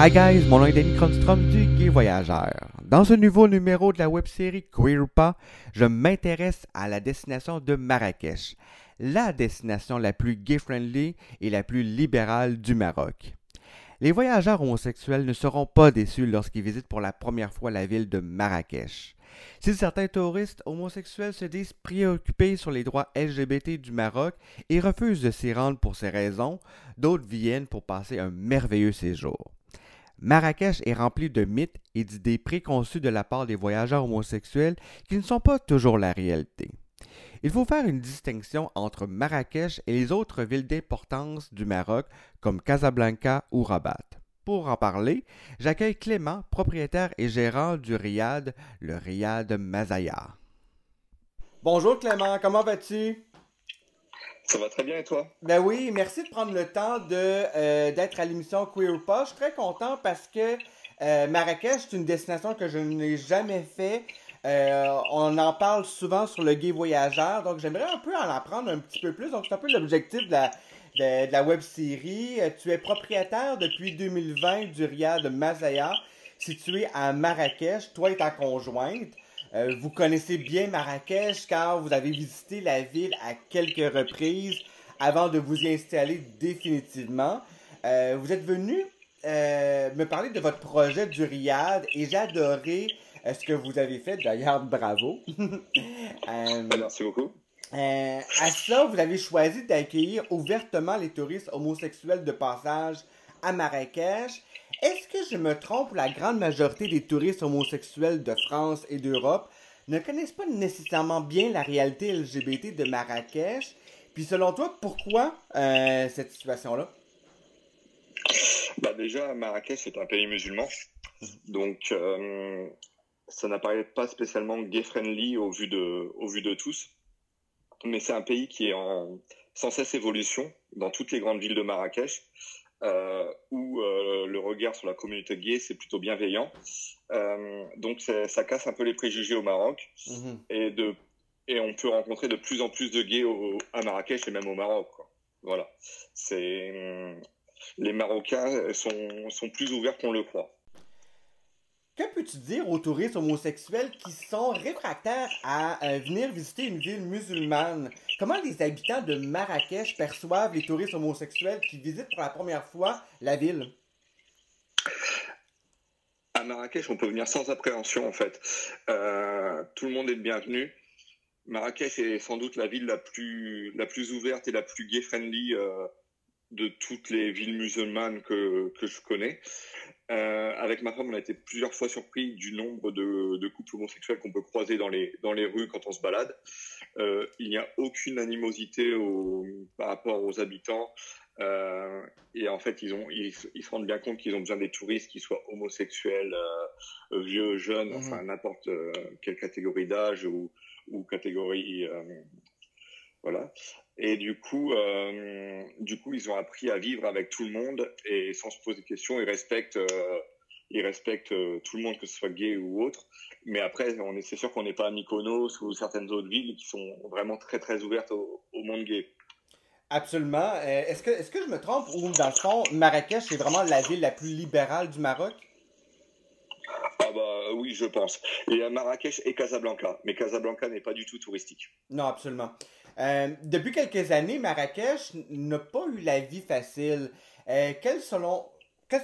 Hi guys, mon nom est Danny Cronstrom du Gay Voyageur. Dans ce nouveau numéro de la web-série Queer ou pas, je m'intéresse à la destination de Marrakech, la destination la plus gay-friendly et la plus libérale du Maroc. Les voyageurs homosexuels ne seront pas déçus lorsqu'ils visitent pour la première fois la ville de Marrakech. Si certains touristes homosexuels se disent préoccupés sur les droits LGBT du Maroc et refusent de s'y rendre pour ces raisons, d'autres viennent pour passer un merveilleux séjour. Marrakech est rempli de mythes et d'idées préconçues de la part des voyageurs homosexuels qui ne sont pas toujours la réalité. Il faut faire une distinction entre Marrakech et les autres villes d'importance du Maroc comme Casablanca ou Rabat. Pour en parler, j'accueille Clément, propriétaire et gérant du Riad, le Riad Mazaya. Bonjour Clément, comment vas-tu? Ça va très bien et toi? Ben oui, merci de prendre le temps euh, d'être à l'émission Queer Pas. Je suis très content parce que euh, Marrakech, c'est une destination que je n'ai jamais fait. Euh, on en parle souvent sur le Gay Voyageur, donc j'aimerais un peu en apprendre un petit peu plus. Donc c'est un peu l'objectif de la, de, la web série. Tu es propriétaire depuis 2020 du Riad de Mazaya, situé à Marrakech. Toi et ta conjointe. Euh, vous connaissez bien Marrakech car vous avez visité la ville à quelques reprises avant de vous y installer définitivement. Euh, vous êtes venu euh, me parler de votre projet du Riad et j'ai adoré ce que vous avez fait. D'ailleurs, bravo. Merci beaucoup. à cela, vous avez choisi d'accueillir ouvertement les touristes homosexuels de passage à Marrakech est-ce que je me trompe la grande majorité des touristes homosexuels de France et d'Europe ne connaissent pas nécessairement bien la réalité LGBT de Marrakech? Puis selon toi, pourquoi euh, cette situation-là? Bah déjà, Marrakech est un pays musulman. Donc, euh, ça n'apparaît pas spécialement gay-friendly au, au vu de tous. Mais c'est un pays qui est en sans cesse évolution dans toutes les grandes villes de Marrakech. Euh, où euh, le regard sur la communauté gay c'est plutôt bienveillant. Euh, donc ça casse un peu les préjugés au Maroc mhm. et de et on peut rencontrer de plus en plus de gays à Marrakech et même au Maroc. Voilà, c'est les Marocains sont, sont plus ouverts qu'on le croit. Que peux-tu dire aux touristes homosexuels qui sont réfractaires à euh, venir visiter une ville musulmane? Comment les habitants de Marrakech perçoivent les touristes homosexuels qui visitent pour la première fois la ville? À Marrakech, on peut venir sans appréhension en fait. Euh, tout le monde est le bienvenu. Marrakech est sans doute la ville la plus, ouverte et la plus gay-friendly euh, de toutes les villes musulmanes que, que je connais. Euh, avec ma femme, on a été plusieurs fois surpris du nombre de, de couples homosexuels qu'on peut croiser dans les, dans les rues quand on se balade. Euh, il n'y a aucune animosité au, par rapport aux habitants. Euh, et en fait, ils, ont, ils, ils, se rendent bien compte qu'ils ont besoin des touristes, qui soient homosexuels, vieux, jeunes, mmh. enfin n'importe quelle catégorie d'âge ou, ou catégorie voilà. Et du coup, euh, du coup, ils ont appris à vivre avec tout le monde et sans se poser de questions, ils respectent, euh, ils respectent euh, tout le monde, que ce soit gay ou autre. Mais après, on est, c'est sûr qu'on n'est pas à Mykonos ou certaines autres villes qui sont vraiment très très ouvertes au, monde gay. Absolument. est-ce que, est-ce que je me trompe ou dans le fond, Marrakech est vraiment la ville la plus libérale du Maroc? Bah oui, je pense. Y a Marrakech et Casablanca, mais Casablanca n'est pas du tout touristique. Non, absolument. Euh, depuis quelques années, Marrakech n'a pas eu la vie facile. Euh, quels, selon, quels,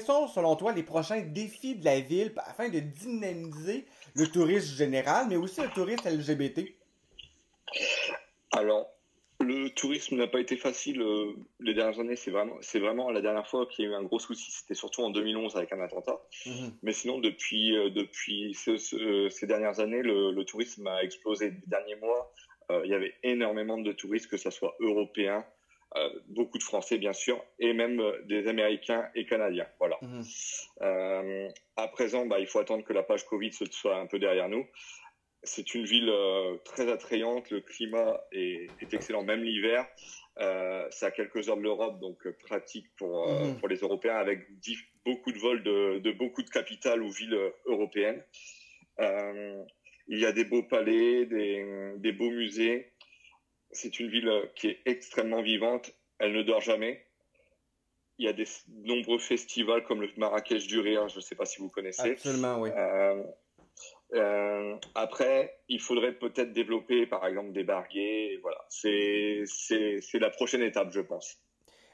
sont, selon toi, les prochains défis de la ville afin de dynamiser le tourisme général, mais aussi le tourisme LGBT? Alors, le tourisme n'a pas été facile euh, les dernières années. C'est vraiment, c'est vraiment la dernière fois qu'il y a eu un gros souci. C'était surtout en 2011 avec un attentat. Mhm. Mais sinon, depuis, depuis ces dernières années, le, le, tourisme a explosé. Les derniers mois, euh, il y avait énormément de touristes, que ce soit européens, euh, beaucoup de Français bien sûr, et même euh, des Américains et Canadiens. Voilà. Mhm. à présent, bah, il faut attendre que la page Covid soit un peu derrière nous. C'est une ville très attrayante, le climat est, excellent, même l'hiver. c'est à quelques heures de l'Europe, donc pratique pour, mhm. pour les Européens, avec beaucoup de vols de, de, beaucoup de capitales ou villes européennes. Il y a des beaux palais, des, beaux musées. C'est une ville qui est extrêmement vivante. Elle ne dort jamais. il y a des nombreux festivals comme le Marrakech du Rire, je ne sais pas si vous connaissez. Absolument, oui. Euh, après, il faudrait peut-être développer, par exemple, des barguets. Voilà, c'est la prochaine étape, je pense.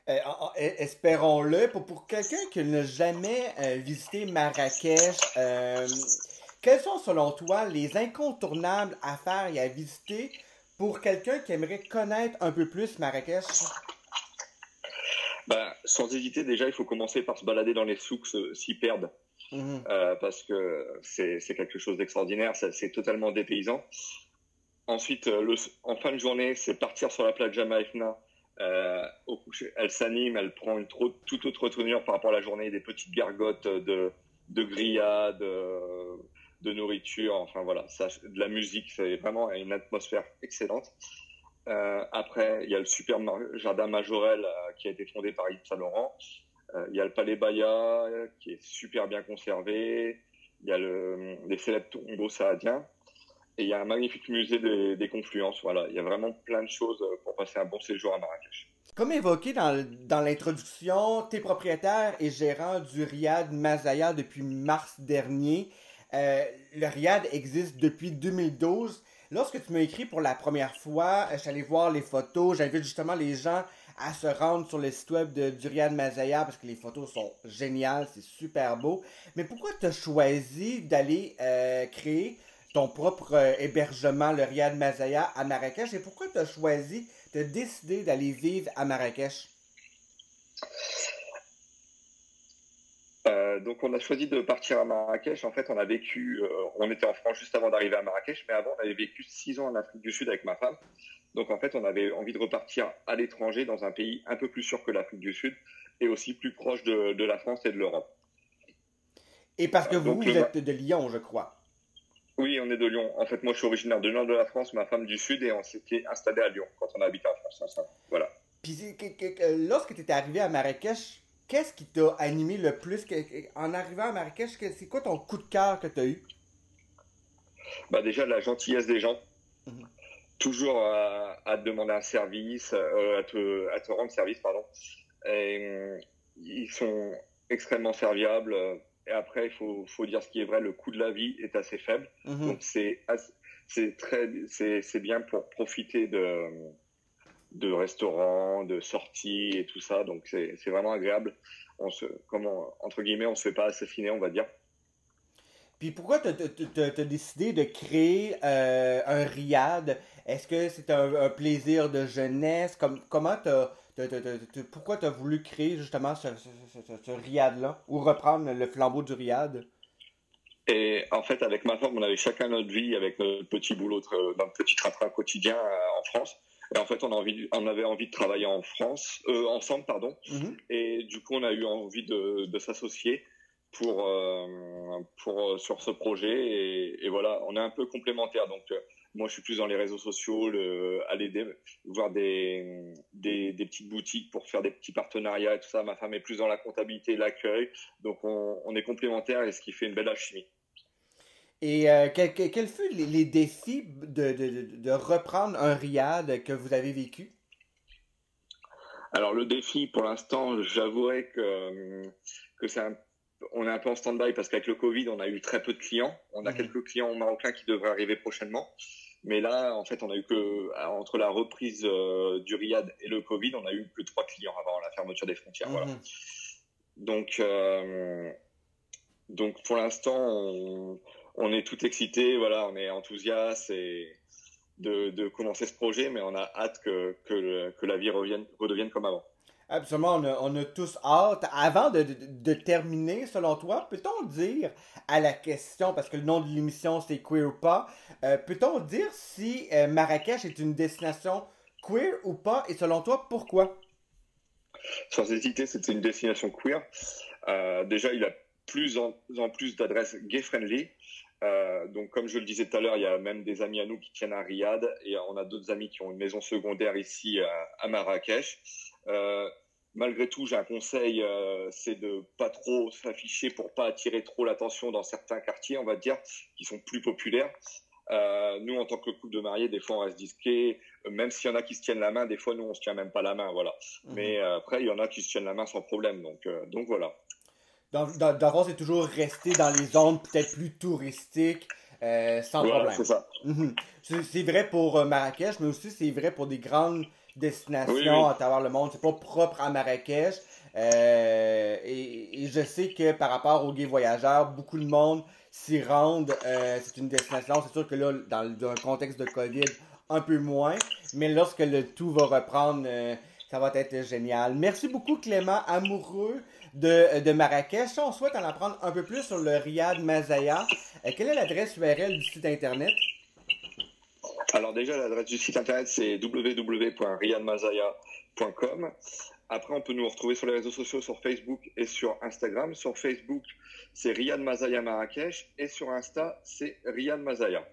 Euh, espérons-le. Pour, pour quelqu'un qui n'a jamais euh, visité Marrakech, quels sont, selon toi, les incontournables à faire et à visiter pour quelqu'un qui aimerait connaître un peu plus Marrakech? Ben, sans hésiter, déjà, il faut commencer par se balader dans les souks, s'y perdre. Mhm. Euh, parce que c'est quelque chose d'extraordinaire, c'est totalement dépaysant. Ensuite, euh, en fin de journée, c'est partir sur la plage Jamaïfna. Euh, au elle s'anime, elle prend une toute autre tournure par rapport à la journée, des petites gargotes de, de grillades, de, nourriture, enfin voilà, de la musique, c'est vraiment une atmosphère excellente. Euh, après, il y a le super jardin Majorel qui a été fondé par Yves Saint Laurent. Euh, il y a le Palais Baya euh, qui est super bien conservé. Il y a le, les célèbres tombeaux saadiens. Et il y a un magnifique musée des, confluences. Voilà, il y a vraiment plein de choses pour passer un bon séjour à Marrakech. Comme évoqué dans, l'introduction, tu es propriétaire et gérant du Riad Mazaya depuis mars dernier. Euh, le Riad existe depuis 2012. Lorsque tu m'as écrit pour la première fois, allé voir les photos, j'invite justement les gens à se rendre sur le site web de Durian Mazaya parce que les photos sont géniales, c'est super beau. Mais pourquoi tu as choisi d'aller euh, créer ton propre euh, hébergement, le Riyad Mazaya, à Marrakech? Et pourquoi tu as choisi de décider d'aller vivre à Marrakech? Euh, donc on a choisi de partir à Marrakech. En fait, on a vécu, on était en France juste avant d'arriver à Marrakech, mais avant on avait vécu six ans en Afrique du Sud avec ma femme. Donc en fait, on avait envie de repartir à l'étranger dans un pays un peu plus sûr que l'Afrique du Sud et aussi plus proche de, la France et de l'Europe. Et parce que vous, vous êtes de Lyon, je crois. Oui, on est de Lyon. En fait, moi, je suis originaire de nord de la France, ma femme du Sud, et on s'était installé à Lyon quand on a habité en France Voilà. Puis, lorsque tu étais arrivé à Marrakech, qu'est-ce qui t'a animé le plus En arrivant à Marrakech, c'est quoi ton coup de cœur que tu as eu? Bah Déjà, la gentillesse des gens. Mhm toujours à, à, te demander un service, euh, à, te, à te rendre service, pardon. Et, euh, ils sont extrêmement serviables. Et après, il faut, faut dire ce qui est vrai, le coût de la vie est assez faible. Mhm. Donc c'est c'est très c'est bien pour profiter de de restaurants, de sorties et tout ça. Donc c'est vraiment agréable. On se comment entre guillemets, on se fait pas assassiner, on va dire. Puis pourquoi tu as, décidé de créer euh, un riad? Est-ce que c'est un, plaisir de jeunesse? Comme, comment t'as, pourquoi tu as voulu créer justement ce, ce, riad-là? Ou reprendre le flambeau du riad? Et en fait, avec ma femme, on avait chacun notre vie avec notre petit boulot, notre petit train-train quotidien euh, en France. Et en fait, on, a envie, on avait envie de travailler en France, euh, ensemble, pardon. Mm-hmm. Et du coup, on a eu envie de, de s'associer pour, euh, pour euh, sur ce projet. Et, et, voilà on est un peu complémentaires. Donc euh, moi je suis plus dans les réseaux sociaux le, aller voir des, des, des petites boutiques pour faire des petits partenariats et tout ça. Ma femme est plus dans la comptabilité l'accueil. Donc on, on, est complémentaires et ce qui fait une belle alchimie et euh, quels quel furent les, les, défis de, de, de, reprendre un riad que vous avez vécu? Alors le défi pour l'instant j'avouerais que que un on est un peu en stand-by parce qu'avec le Covid, on a eu très peu de clients. On a mhm. quelques clients marocains qui devraient arriver prochainement. Mais là, en fait, on a eu que, entre la reprise euh, du Riyad et le Covid, on a eu que trois clients avant la fermeture des frontières. Voilà. Mhm. Donc, euh, donc pour l'instant, on, est tout excité, voilà, on est enthousiaste et de, commencer ce projet, mais on a hâte que, que la vie revienne, redevienne comme avant. Absolument, on a, tous hâte. Avant de, terminer, selon toi, peut-on dire à la question, parce que le nom de l'émission c'est Queer ou pas, euh, peut-on dire si euh, Marrakech est une destination queer ou pas, et selon toi, pourquoi? Sans hésiter, c'est une destination queer. Euh, déjà, il a plus en, plus d'adresses gay-friendly. Donc, comme je le disais tout à l'heure, il y a même des amis à nous qui tiennent à Riyad et on a d'autres amis qui ont une maison secondaire ici à Marrakech. Euh, malgré tout, j'ai un conseil, euh, c'est de pas trop s'afficher pour pas attirer trop l'attention dans certains quartiers, on va dire, qui sont plus populaires. Euh, nous, en tant que couple de mariés, des fois, on reste disqués. même s'il y en a qui se tiennent la main, des fois nous on se tient même pas la main, voilà. Mhm. Mais après il y en a qui se tiennent la main sans problème, donc donc voilà. D'avant c'est toujours rester dans les zones peut-être plus touristiques. sans problème. C'est ça. Mhm. C'est vrai pour Marrakech, mais aussi c'est vrai pour des grandes destinations à travers le monde. C'est pas propre à Marrakech. Euh, et, je sais que par rapport aux gays voyageurs, beaucoup de monde s'y rendent. Euh, c'est une destination, c'est sûr que là, dans, un contexte de COVID, un peu moins. Mais lorsque le tout va reprendre, euh, ça va être génial. Merci beaucoup, Clément, amoureux de, de Marrakech. On souhaite en apprendre un peu plus sur le Riyad Mazaya, quelle est l'adresse URL du site internet? Alors déjà, l'adresse du site internet, c'est www.riyadmazaya.com. Après, on peut nous retrouver sur les réseaux sociaux, sur Facebook et sur Instagram. Sur Facebook, c'est Riyad Mazaya Marrakech et sur Insta, c'est Riyad Mazaya.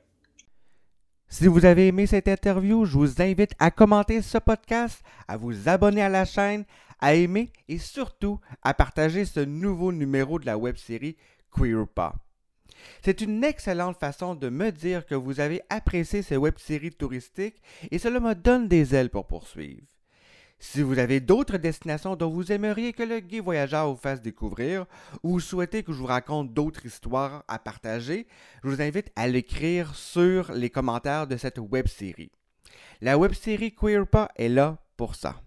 Si vous avez aimé cette interview, je vous invite à commenter ce podcast, à vous abonner à la chaîne, à aimer et surtout à partager ce nouveau numéro de la web série Queer Pas. C'est une excellente façon de me dire que vous avez apprécié ces web séries touristiques et cela me donne des ailes pour poursuivre. Si vous avez d'autres destinations dont vous aimeriez que le guide voyageur vous fasse découvrir ou souhaitez que je vous raconte d'autres histoires à partager, je vous invite à l'écrire sur les commentaires de cette web série. La web série Queerpa est là pour ça.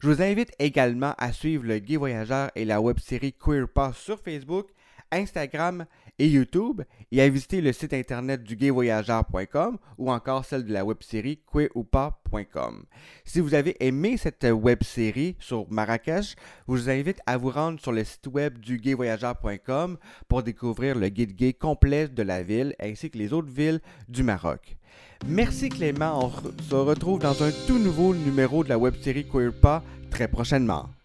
Je vous invite également à suivre le guide voyageur et la web série Queerpa sur Facebook, Instagram et YouTube et à visiter le site internet du gayvoyageur.com ou encore celle de la web-série. Si vous avez aimé cette web-série sur Marrakech, je vous invite à vous rendre sur le site web du gayvoyageur.com pour découvrir le guide gay complet de la ville ainsi que les autres villes du Maroc. Merci Clément, on se retrouve dans un tout nouveau numéro de la web-série Queerpa très prochainement.